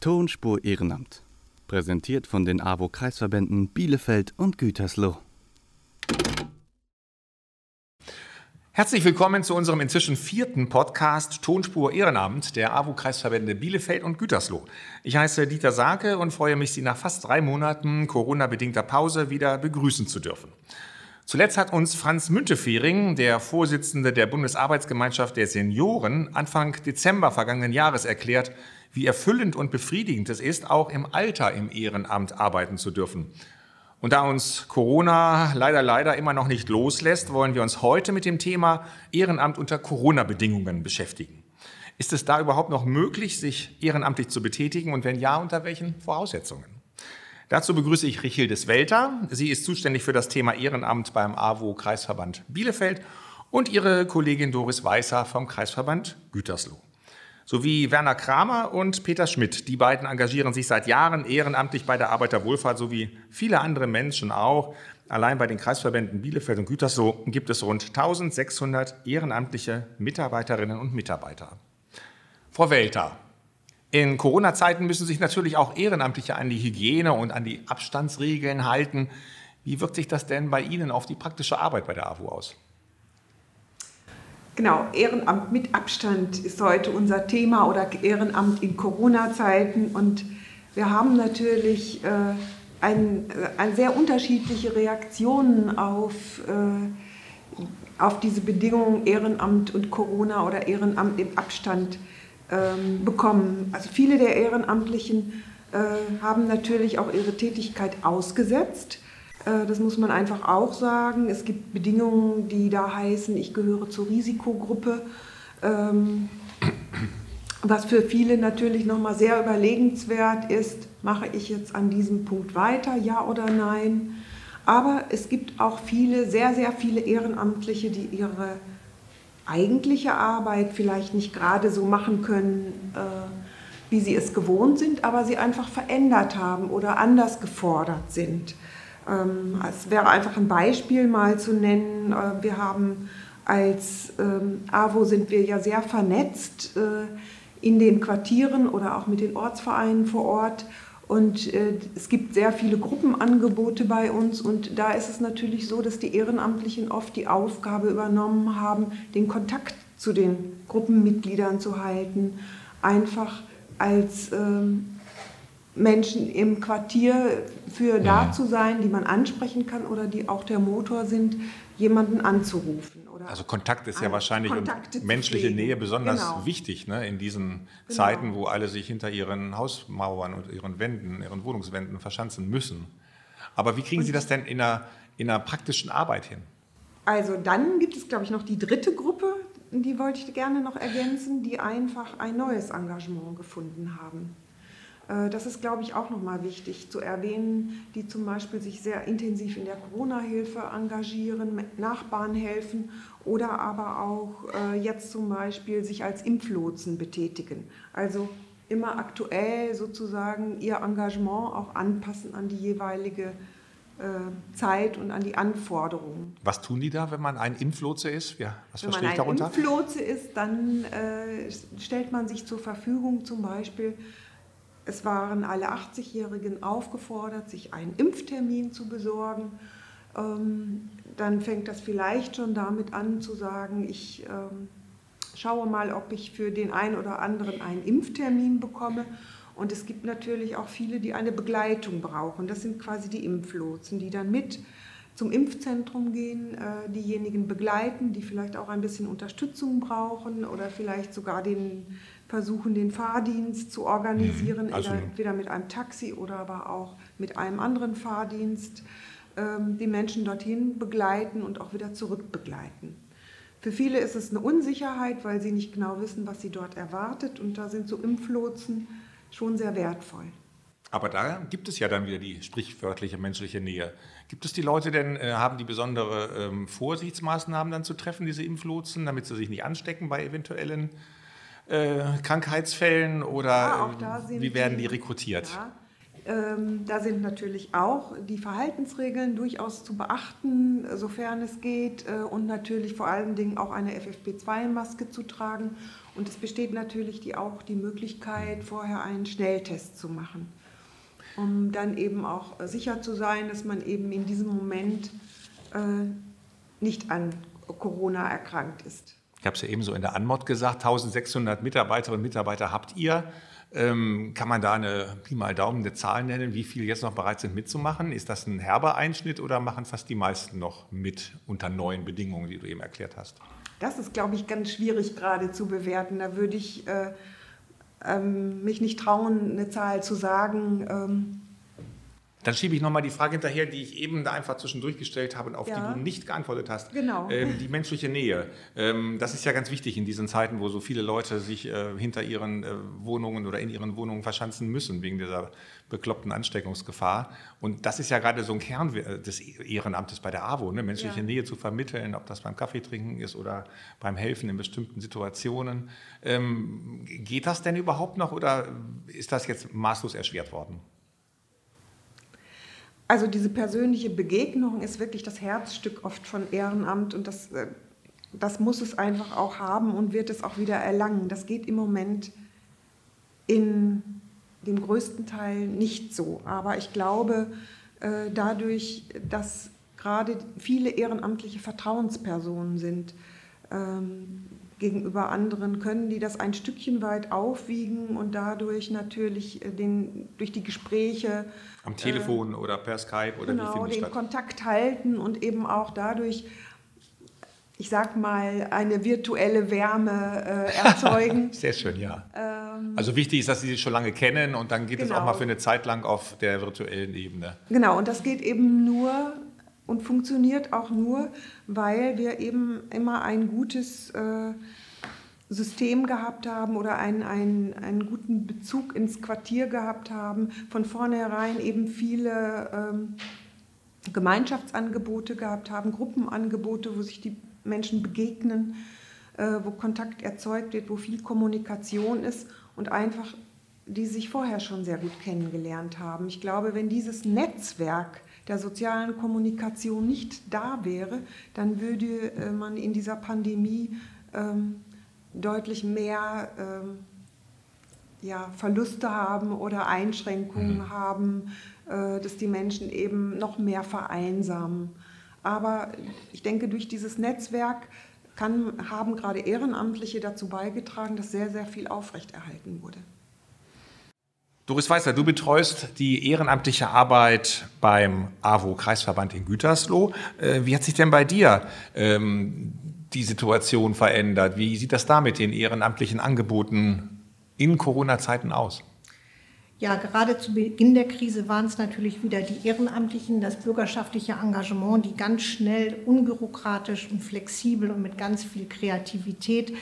Tonspur Ehrenamt. Präsentiert von den AWO-Kreisverbänden Bielefeld und Gütersloh. Herzlich willkommen zu unserem inzwischen vierten Podcast Tonspur Ehrenamt der AWO-Kreisverbände Bielefeld und Gütersloh. Ich heiße Dieter Sarke und freue mich, Sie nach fast drei Monaten Corona-bedingter Pause wieder begrüßen zu dürfen. Zuletzt hat uns Franz Müntefering, der Vorsitzende der Bundesarbeitsgemeinschaft der Senioren, Anfang Dezember vergangenen Jahres erklärt, wie erfüllend und befriedigend es ist, auch im Alter im Ehrenamt arbeiten zu dürfen. Und da uns Corona leider, leider immer noch nicht loslässt, wollen wir uns heute mit dem Thema Ehrenamt unter Corona-Bedingungen beschäftigen. Ist es da überhaupt noch möglich, sich ehrenamtlich zu betätigen und wenn ja, unter welchen Voraussetzungen? Dazu begrüße ich Richildes Welter. Sie ist zuständig für das Thema Ehrenamt beim AWO-Kreisverband Bielefeld und ihre Kollegin Doris Weißer vom Kreisverband Gütersloh. Sowie Werner Kramer und Peter Schmidt. Die beiden engagieren sich seit Jahren ehrenamtlich bei der Arbeiterwohlfahrt, sowie viele andere Menschen auch. Allein bei den Kreisverbänden Bielefeld und Gütersloh gibt es rund 1600 ehrenamtliche Mitarbeiterinnen und Mitarbeiter. Frau Welter, in Corona-Zeiten müssen sich natürlich auch Ehrenamtliche an die Hygiene und an die Abstandsregeln halten. Wie wirkt sich das denn bei Ihnen auf die praktische Arbeit bei der AWO aus? Genau, Ehrenamt mit Abstand ist heute unser Thema oder Ehrenamt in Corona-Zeiten. Und wir haben natürlich äh, ein, äh, ein sehr unterschiedliche Reaktionen auf, äh, auf diese Bedingungen Ehrenamt und Corona oder Ehrenamt im Abstand ähm, bekommen. Also viele der Ehrenamtlichen äh, haben natürlich auch ihre Tätigkeit ausgesetzt. Äh, das muss man einfach auch sagen. Es gibt Bedingungen, die da heißen, ich gehöre zur Risikogruppe. Ähm, was für viele natürlich nochmal sehr überlegenswert ist, mache ich jetzt an diesem Punkt weiter, ja oder nein. Aber es gibt auch viele, sehr, sehr viele Ehrenamtliche, die ihre eigentliche Arbeit vielleicht nicht gerade so machen können, äh, wie sie es gewohnt sind, aber sie einfach verändert haben oder anders gefordert sind. Ähm, es wäre einfach ein Beispiel mal zu nennen. Äh, wir haben als ähm, AWO sind wir ja sehr vernetzt äh, in den Quartieren oder auch mit den Ortsvereinen vor Ort. Und äh, es gibt sehr viele Gruppenangebote bei uns und da ist es natürlich so, dass die Ehrenamtlichen oft die Aufgabe übernommen haben, den Kontakt zu den Gruppenmitgliedern zu halten, einfach als ähm, Menschen im Quartier für da zu sein, die man ansprechen kann oder die auch der Motor sind, jemanden anzurufen. also Kontakt ist ja wahrscheinlich und menschliche Nähe besonders genau. wichtig ne, in diesen genau. Zeiten, wo alle sich hinter ihren Hausmauern und ihren Wänden, ihren Wohnungswänden verschanzen müssen. Aber wie kriegen und Sie das denn in einer, in einer praktischen Arbeit hin? Also dann gibt es, glaube ich, noch die dritte Gruppe, die wollte ich gerne noch ergänzen, die einfach ein neues Engagement gefunden haben. Äh, das ist, glaube ich, auch nochmal wichtig zu erwähnen, die zum Beispiel sich sehr intensiv in der Corona-Hilfe engagieren, Nachbarn helfen oder aber auch äh, jetzt zum Beispiel sich als Impflotsen betätigen. Also immer aktuell sozusagen ihr Engagement auch anpassen an die jeweilige äh, Zeit und an die Anforderungen. Was tun die da, wenn man ein Impflotse ist? Ja, was wenn verstehe ich darunter? Wenn man ein Impflotse ist, dann äh, stellt man sich zur Verfügung zum Beispiel es waren alle 80-Jährigen aufgefordert, sich einen Impftermin zu besorgen. Ähm, dann fängt das vielleicht schon damit an zu sagen, ich ähm, schaue mal, ob ich für den einen oder anderen einen Impftermin bekomme. Und es gibt natürlich auch viele, die eine Begleitung brauchen. Das sind quasi die Impflotsen, die dann mit zum Impfzentrum gehen, äh, diejenigen begleiten, die vielleicht auch ein bisschen Unterstützung brauchen oder vielleicht sogar den versuchen, den Fahrdienst zu organisieren, mhm. also entweder mit einem Taxi oder aber auch mit einem anderen Fahrdienst, ähm, die Menschen dorthin begleiten und auch wieder zurück begleiten. Für viele ist es eine Unsicherheit, weil sie nicht genau wissen, was sie dort erwartet und da sind so Impflotsen schon sehr wertvoll. Aber da gibt es ja dann wieder die sprichwörtliche menschliche Nähe. Gibt es die Leute denn, äh, haben die besondere ähm, Vorsichtsmaßnahmen dann zu treffen, diese Impflotsen, damit sie sich nicht anstecken bei eventuellen äh, Krankheitsfällen oder ja, wie werden die rekrutiert? Ja, ähm, da sind natürlich auch die Verhaltensregeln durchaus zu beachten, sofern es geht, äh, und natürlich vor allen Dingen auch eine FFP2-Maske zu tragen Und es besteht natürlich die, auch die Möglichkeit, vorher einen Schnelltest zu machen, um dann eben auch sicher zu sein, dass man eben in diesem Moment äh, nicht an Corona erkrankt ist. Ich habe es ja eben so in der Anmod gesagt, 1600 Mitarbeiterinnen und Mitarbeiter habt ihr. Ähm, kann man da eine Pi mal Daumen eine Zahl nennen, wie viele jetzt noch bereit sind mitzumachen? Ist das ein herber Einschnitt oder machen fast die meisten noch mit unter neuen Bedingungen, die du eben erklärt hast? Das ist, glaube ich, ganz schwierig gerade zu bewerten. Da würde ich äh, ähm, mich nicht trauen, eine Zahl zu sagen. Ähm, dann schiebe ich nochmal die Frage hinterher, die ich eben da einfach zwischendurch gestellt habe und auf Ja. die du nicht geantwortet hast. Genau. Ähm, die menschliche Nähe. Ähm, das ist ja ganz wichtig in diesen Zeiten, wo so viele Leute sich äh, hinter ihren äh, Wohnungen oder in ihren Wohnungen verschanzen müssen wegen dieser bekloppten Ansteckungsgefahr. Und das ist ja gerade so ein Kern äh, des Ehrenamtes bei der AWO, ne? menschliche Ja. Nähe zu vermitteln, ob das beim Kaffeetrinken ist oder beim Helfen in bestimmten Situationen. Ähm, geht das denn überhaupt noch oder ist das jetzt maßlos erschwert worden? Also diese persönliche Begegnung ist wirklich das Herzstück oft von Ehrenamt und das, äh, das muss es einfach auch haben und wird es auch wieder erlangen. Das geht im Moment in dem größten Teil nicht so. Aber ich glaube, äh, dadurch, dass gerade viele ehrenamtliche Vertrauenspersonen sind ähm, gegenüber anderen, können die das ein Stückchen weit aufwiegen und dadurch natürlich äh, den, durch die Gespräche Am Telefon oder per Skype oder wie genau, findet es den statt? Kontakt halten und eben auch dadurch, ich sag mal, eine virtuelle Wärme äh, erzeugen. Sehr schön, ja. also wichtig ist, dass Sie sich schon lange kennen und dann geht es auch genau. mal für eine Zeit lang auf der virtuellen Ebene. genau, und das geht eben nur und funktioniert auch nur, weil wir eben immer ein gutes äh, System gehabt haben oder einen, einen, einen guten Bezug ins Quartier gehabt haben, von vornherein eben viele ähm, Gemeinschaftsangebote gehabt haben, Gruppenangebote, wo sich die Menschen begegnen, äh, wo Kontakt erzeugt wird, wo viel Kommunikation ist und einfach die sich vorher schon sehr gut kennengelernt haben. Ich glaube, wenn dieses Netzwerk der sozialen Kommunikation nicht da wäre, dann würde äh, man in dieser Pandemie ähm, deutlich mehr ähm, ja, Verluste haben oder Einschränkungen haben, äh, dass die Menschen eben noch mehr vereinsamen. Aber ich denke, durch dieses Netzwerk kann, haben gerade Ehrenamtliche dazu beigetragen, dass sehr, sehr viel aufrechterhalten wurde. Doris Weißer, du betreust die ehrenamtliche Arbeit beim AWO-Kreisverband in Gütersloh. Äh, Wie hat sich denn bei dir ähm, die Situation verändert? Wie sieht das da mit den ehrenamtlichen Angeboten in Corona-Zeiten aus? Ja, gerade zu Beginn der Krise waren es natürlich wieder die Ehrenamtlichen, das bürgerschaftliche Engagement, die ganz schnell, unbürokratisch und flexibel und mit ganz viel Kreativität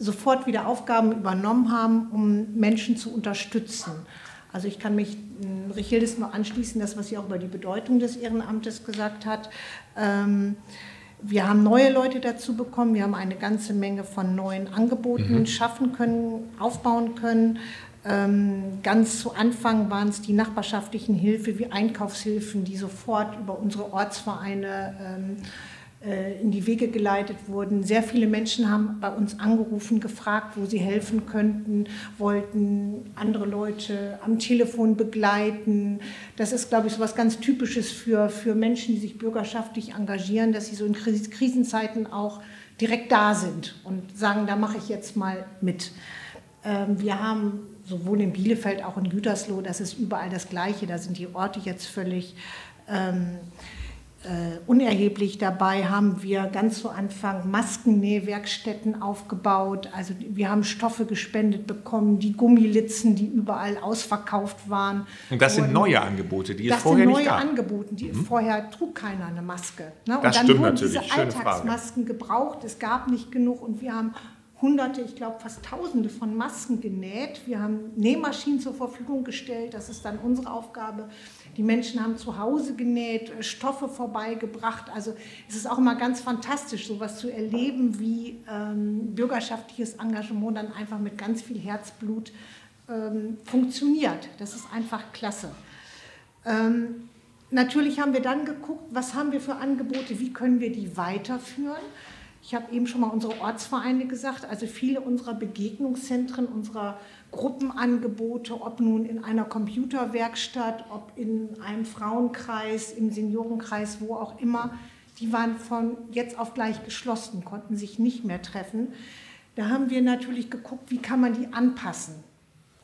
sofort wieder Aufgaben übernommen haben, um Menschen zu unterstützen. Also ich kann mich ähm, Richildes nur anschließen, das, was sie auch über die Bedeutung des Ehrenamtes gesagt hat. Ähm, wir haben neue Leute dazu bekommen, wir haben eine ganze Menge von neuen Angeboten schaffen können, aufbauen können. Ähm, ganz zu Anfang waren es die nachbarschaftlichen Hilfe wie Einkaufshilfen, die sofort über unsere Ortsvereine ähm, äh, in die Wege geleitet wurden. Sehr viele Menschen haben bei uns angerufen, gefragt, wo sie helfen könnten, wollten andere Leute am Telefon begleiten. Das ist, glaube ich, so was ganz Typisches für, für Menschen, die sich bürgerschaftlich engagieren, dass sie so in Kris- Krisenzeiten auch direkt da sind und sagen, da mache ich jetzt mal mit. Ähm, Wir haben sowohl in Bielefeld, auch in Gütersloh, das ist überall das Gleiche. Da sind die Orte jetzt völlig ähm, äh, unerheblich. Dabei haben wir ganz zu Anfang Maskennähwerkstätten aufgebaut. Also wir haben Stoffe gespendet bekommen, die Gummilitzen, die überall ausverkauft waren. Und das sind wurden- neue Angebote, die es das vorher sind nicht neue gab. Angebote. Die, Vorher trug keiner eine Maske. Ne? Und Das dann stimmt wurden natürlich. diese Schöne Frage. Alltagsmasken gebraucht. Es gab nicht genug und wir haben hunderte, ich glaube fast tausende von Masken genäht. Wir haben Nähmaschinen zur Verfügung gestellt. Das ist dann unsere Aufgabe. Die Menschen haben zu Hause genäht, äh, Stoffe vorbeigebracht. Also es ist auch immer ganz fantastisch, sowas zu erleben, wie ähm, bürgerschaftliches Engagement dann einfach mit ganz viel Herzblut ähm, funktioniert. Das ist einfach klasse. Ähm, natürlich haben wir dann geguckt, was haben wir für Angebote, wie können wir die weiterführen. Ich habe eben schon mal unsere Ortsvereine gesagt, also viele unserer Begegnungszentren, unserer Gruppenangebote, ob nun in einer Computerwerkstatt, ob in einem Frauenkreis, im Seniorenkreis, wo auch immer, die waren von jetzt auf gleich geschlossen, konnten sich nicht mehr treffen. Da haben wir natürlich geguckt, wie kann man die anpassen.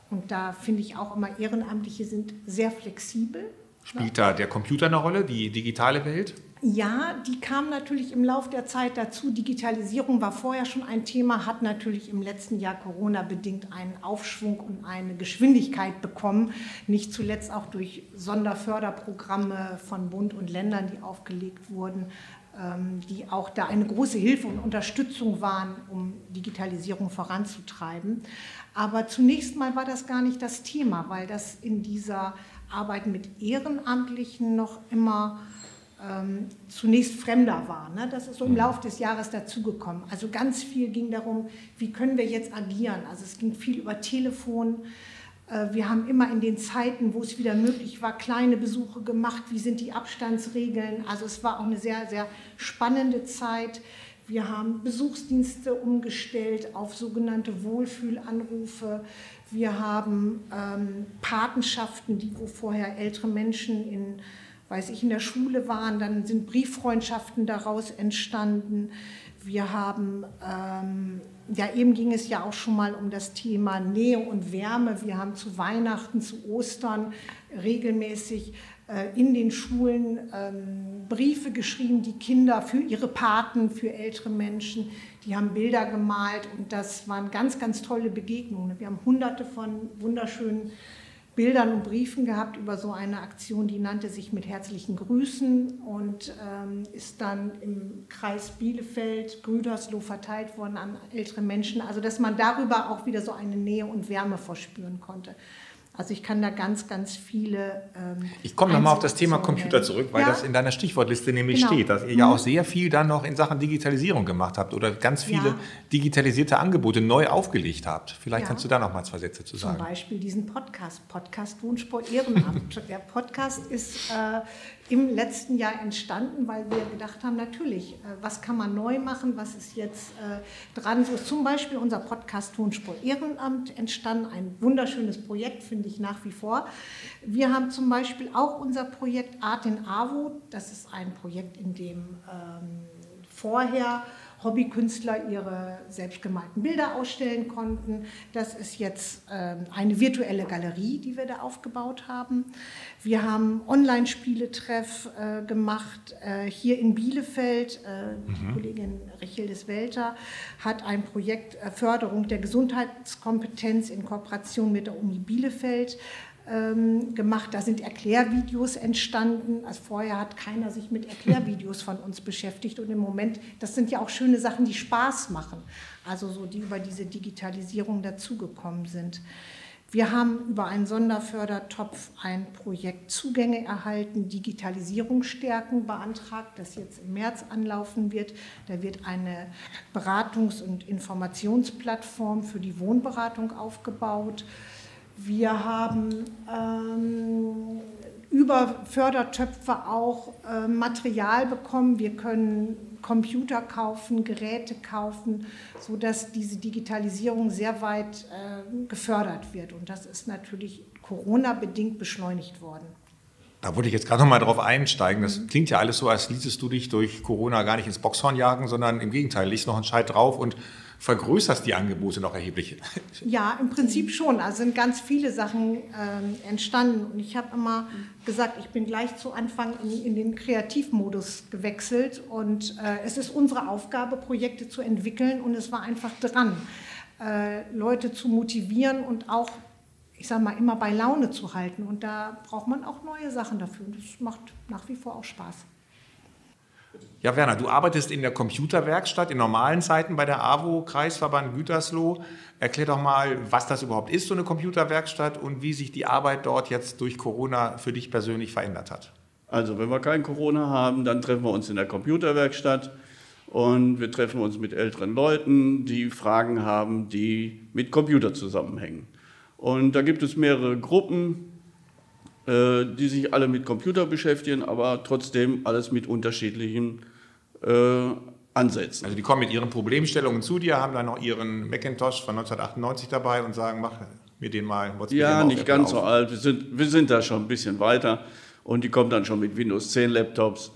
Und da finde ich auch immer, Ehrenamtliche sind sehr flexibel. Spielt da der Computer eine Rolle, die digitale Welt? Ja, die kam natürlich im Laufe der Zeit dazu. Digitalisierung war vorher schon ein Thema, hat natürlich im letzten Jahr Corona-bedingt einen Aufschwung und eine Geschwindigkeit bekommen. Nicht zuletzt auch durch Sonderförderprogramme von Bund und Ländern, die aufgelegt wurden, ähm, die auch da eine große Hilfe und Unterstützung waren, um Digitalisierung voranzutreiben. Aber zunächst mal war das gar nicht das Thema, weil das in dieser Arbeit mit Ehrenamtlichen noch immer ähm, zunächst fremder war. Ne? Das ist so im mhm. Laufe des Jahres dazugekommen. Also ganz viel ging darum, wie können wir jetzt agieren. Also es ging viel über Telefon. Äh, wir haben immer in den Zeiten, wo es wieder möglich war, kleine Besuche gemacht. Wie sind die Abstandsregeln? Also es war auch eine sehr, sehr spannende Zeit. Wir haben Besuchsdienste umgestellt auf sogenannte Wohlfühlanrufe. Wir haben ähm, Patenschaften, die wo vorher ältere Menschen in weiß ich, in der Schule waren, dann sind Brieffreundschaften daraus entstanden. Wir haben, ähm, ja, eben ging es ja auch schon mal um das Thema Nähe und Wärme. Wir haben zu Weihnachten, zu Ostern regelmäßig äh, in den Schulen ähm, Briefe geschrieben, die Kinder für ihre Paten, für ältere Menschen, die haben Bilder gemalt und das waren ganz, ganz tolle Begegnungen. Wir haben hunderte von wunderschönen Bildern und Briefen gehabt über so eine Aktion, die nannte sich mit herzlichen Grüßen und ähm, ist dann im Kreis Bielefeld, Grüdersloh verteilt worden an ältere Menschen. Also dass man darüber auch wieder so eine Nähe und Wärme verspüren konnte. Also ich kann da ganz, ganz viele. Ähm, ich komme nochmal auf das Thema Computer zurück, weil ja? das in deiner Stichwortliste nämlich genau. steht, dass ihr mhm. ja auch sehr viel dann noch in Sachen Digitalisierung gemacht habt oder ganz viele ja. digitalisierte Angebote neu aufgelegt habt. Vielleicht ja. kannst du da noch mal zwei Sätze zu sagen. Zum Beispiel diesen Podcast, Podcast Wohnsport Ehrenamt. Der Podcast ist äh, im letzten Jahr entstanden, weil wir gedacht haben, natürlich, äh, was kann man neu machen, was ist jetzt äh, dran. So ist zum Beispiel unser Podcast Tonsport Ehrenamt entstanden, ein wunderschönes Projekt, finde ich nach wie vor. Wir haben zum Beispiel auch unser Projekt Art in AWO, das ist ein Projekt, in dem ähm, vorher Hobbykünstler ihre selbstgemalten Bilder ausstellen konnten. Das ist jetzt ähm, eine virtuelle Galerie, die wir da aufgebaut haben. Wir haben Online-Spieletreff äh, gemacht äh, hier in Bielefeld. Äh, mhm. Die Kollegin Richildes Welter hat ein Projekt Förderung der Gesundheitskompetenz in Kooperation mit der Uni Bielefeld ähm, gemacht. Da sind Erklärvideos entstanden. Also vorher hat keiner sich mit Erklärvideos von uns beschäftigt. Und im Moment, das sind ja auch schöne Sachen, die Spaß machen. Also so, die über diese Digitalisierung dazugekommen sind. Wir haben über einen Sonderfördertopf ein Projekt Zugänge erhalten, Digitalisierung stärken beantragt, das jetzt im März anlaufen wird. Da wird eine Beratungs- und Informationsplattform für die Wohnberatung aufgebaut. Wir haben ähm, über Fördertöpfe auch äh, Material bekommen. Wir können Computer kaufen, Geräte kaufen, sodass diese Digitalisierung sehr weit äh, gefördert wird. Und das ist natürlich Corona-bedingt beschleunigt worden. Da würde ich jetzt gerade noch mal drauf einsteigen. Das klingt ja alles so, als ließest du dich durch Corona gar nicht ins Boxhorn jagen, sondern im Gegenteil, liegst noch einen Scheit drauf und vergrößerst die Angebote noch erheblich. Ja, im Prinzip schon. Also sind ganz viele Sachen ähm, entstanden. Und ich habe immer gesagt, ich bin gleich zu Anfang in, in den Kreativmodus gewechselt. Und äh, es ist unsere Aufgabe, Projekte zu entwickeln. Und es war einfach dran, äh, Leute zu motivieren und auch ich sage mal, immer bei Laune zu halten. Und da braucht man auch neue Sachen dafür. Und das macht nach wie vor auch Spaß. Ja, Werner, du arbeitest in der Computerwerkstatt in normalen Zeiten bei der AWO, Kreisverband Gütersloh. Erklär doch mal, was das überhaupt ist, so eine Computerwerkstatt und wie sich die Arbeit dort jetzt durch Corona für dich persönlich verändert hat. Also, wenn wir kein Corona haben, dann treffen wir uns in der Computerwerkstatt und wir treffen uns mit älteren Leuten, die Fragen haben, die mit Computer zusammenhängen. Und da gibt es mehrere Gruppen, die sich alle mit Computer beschäftigen, aber trotzdem alles mit unterschiedlichen äh, ansetzen. Also die kommen mit ihren Problemstellungen zu dir, haben dann noch ihren Macintosh von 1998 dabei und sagen, mach mir den mal. Ja, nicht ganz auf. so alt. Wir sind, wir sind da schon ein bisschen weiter und die kommen dann schon mit Windows 10 Laptops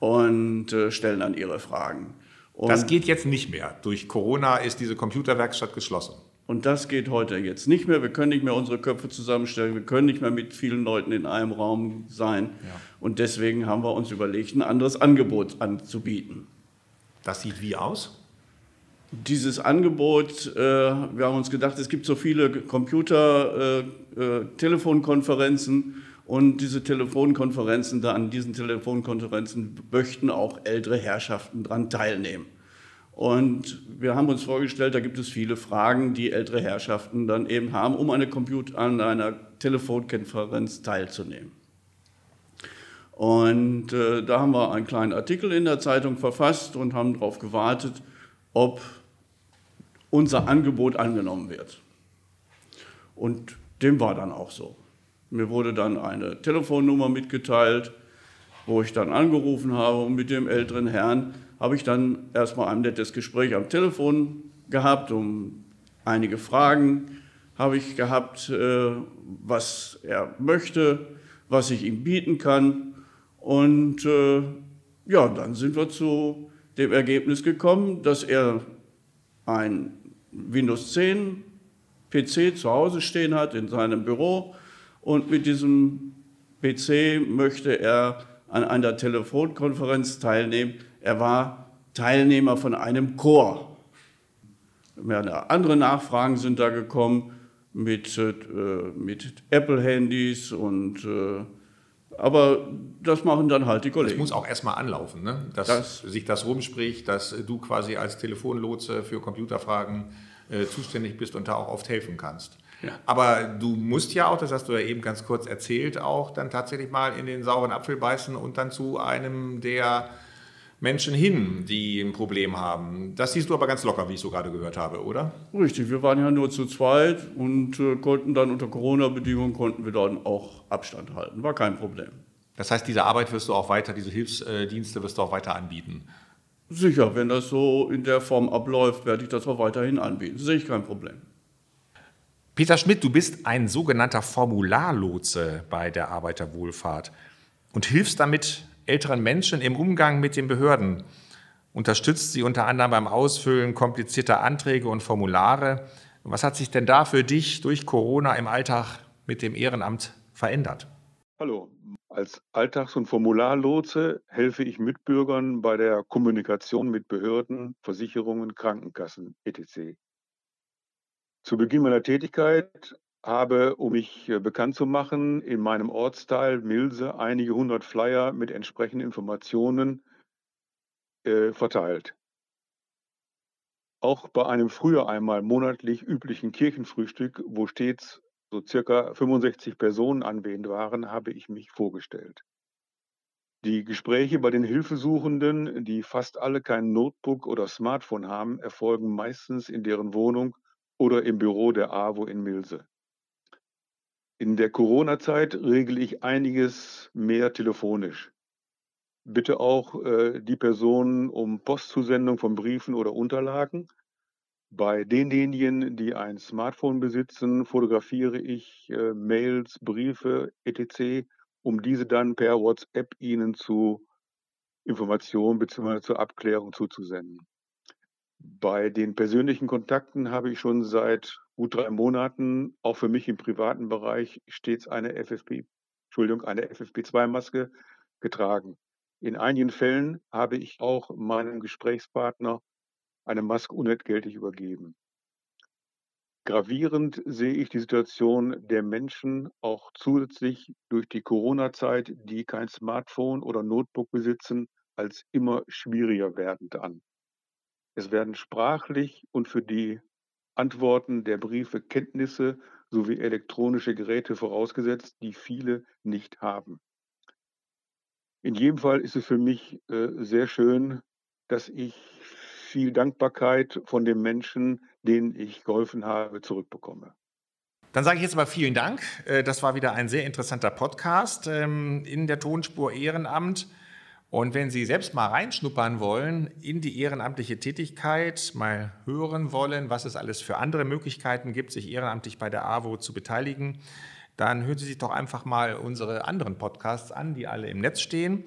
und äh, stellen dann ihre Fragen. Und das geht jetzt nicht mehr. Durch Corona ist diese Computerwerkstatt geschlossen. Und das geht heute jetzt nicht mehr. Wir können nicht mehr unsere Köpfe zusammenstellen. Wir können nicht mehr mit vielen Leuten in einem Raum sein. Ja. Und deswegen haben wir uns überlegt, ein anderes Angebot anzubieten. Das sieht wie aus? Dieses Angebot, äh, wir haben uns gedacht, es gibt so viele Computer-Telefonkonferenzen. Äh, äh, und diese Telefonkonferenzen, da an diesen Telefonkonferenzen möchten auch ältere Herrschaften daran teilnehmen. Und wir haben uns vorgestellt, da gibt es viele Fragen, die ältere Herrschaften dann eben haben, um eine Computer, an einer Telefonkonferenz teilzunehmen. Und äh, da haben wir einen kleinen Artikel in der Zeitung verfasst und haben darauf gewartet, ob unser Angebot angenommen wird. Und dem war dann auch so. Mir wurde dann eine Telefonnummer mitgeteilt, wo ich dann angerufen habe und mit dem älteren Herrn habe ich dann erstmal ein nettes Gespräch am Telefon gehabt, um einige Fragen habe ich gehabt, äh, was er möchte, was ich ihm bieten kann. Und äh, ja, dann sind wir zu dem Ergebnis gekommen, dass er ein Windows 10 PC zu Hause stehen hat in seinem Büro und mit diesem PC möchte er an einer Telefonkonferenz teilnehmen. Er war Teilnehmer von einem Chor. Andere Nachfragen sind da gekommen mit, äh, mit Apple-Handys und äh, aber das machen dann halt die Kollegen. Das muss auch erstmal anlaufen, ne? dass das, sich das rumspricht, dass du quasi als Telefonlotse für Computerfragen äh, zuständig bist und da auch oft helfen kannst. Ja. Aber du musst ja auch, das hast du ja eben ganz kurz erzählt, auch dann tatsächlich mal in den sauren Apfel beißen und dann zu einem der Menschen hin, die ein Problem haben. Das siehst du aber ganz locker, wie ich so gerade gehört habe, oder? Richtig, wir waren ja nur zu zweit und äh, konnten dann unter Corona-Bedingungen konnten wir dann auch Abstand halten. War kein Problem. Das heißt, diese Arbeit wirst du auch weiter, diese Hilfsdienste wirst du auch weiter anbieten. Sicher, wenn das so in der Form abläuft, werde ich das auch weiterhin anbieten. Sehe ich kein Problem. Peter Schmidt, du bist ein sogenannter Formularlotse bei der Arbeiterwohlfahrt und hilfst damit älteren Menschen im Umgang mit den Behörden, unterstützt sie unter anderem beim Ausfüllen komplizierter Anträge und Formulare. Was hat sich denn da für dich durch Corona im Alltag mit dem Ehrenamt verändert? Hallo, als Alltags- und Formularlotse helfe ich Mitbürgern bei der Kommunikation mit Behörden, Versicherungen, Krankenkassen etc. Zu Beginn meiner Tätigkeit habe, um mich äh, bekannt zu machen, in meinem Ortsteil Milse einige hundert Flyer mit entsprechenden Informationen äh, verteilt. Auch bei einem früher einmal monatlich üblichen Kirchenfrühstück, wo stets so circa 65 Personen anwesend waren, habe ich mich vorgestellt. Die Gespräche bei den Hilfesuchenden, die fast alle kein Notebook oder Smartphone haben, erfolgen meistens in deren Wohnung oder im Büro der AWO in Milse. In der Corona-Zeit regle ich einiges mehr telefonisch. Bitte auch äh, die Personen um Postzusendung von Briefen oder Unterlagen. Bei denjenigen, die ein Smartphone besitzen, fotografiere ich äh, Mails, Briefe etc., um diese dann per WhatsApp Ihnen zu Informationen bzw. zur Abklärung zuzusenden. Bei den persönlichen Kontakten habe ich schon seit gut drei Monaten auch für mich im privaten Bereich stets eine FFP, Entschuldigung, eine FFP2-Maske getragen. In einigen Fällen habe ich auch meinem Gesprächspartner eine Maske unentgeltlich übergeben. Gravierend sehe ich die Situation der Menschen auch zusätzlich durch die Corona-Zeit, die kein Smartphone oder Notebook besitzen, als immer schwieriger werdend an. Es werden sprachlich und für die Antworten der Briefe Kenntnisse sowie elektronische Geräte vorausgesetzt, die viele nicht haben. In jedem Fall ist es für mich äh, sehr schön, dass ich viel Dankbarkeit von den Menschen, denen ich geholfen habe, zurückbekomme. Dann sage ich jetzt mal vielen Dank. Äh, das war wieder ein sehr interessanter Podcast ähm, in der Tonspur Ehrenamt. Und wenn Sie selbst mal reinschnuppern wollen in die ehrenamtliche Tätigkeit, mal hören wollen, was es alles für andere Möglichkeiten gibt, sich ehrenamtlich bei der AWO zu beteiligen, dann hören Sie sich doch einfach mal unsere anderen Podcasts an, die alle im Netz stehen.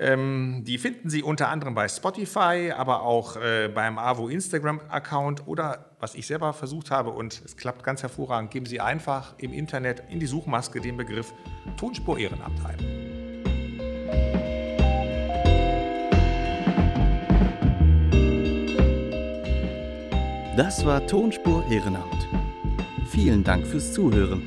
Ähm, die finden Sie unter anderem bei Spotify, aber auch äh, beim AWO Instagram-Account oder was ich selber versucht habe und es klappt ganz hervorragend, geben Sie einfach im Internet in die Suchmaske den Begriff Tonspur Ehrenamt ein. Das war Tonspur Ehrenamt. Vielen Dank fürs Zuhören.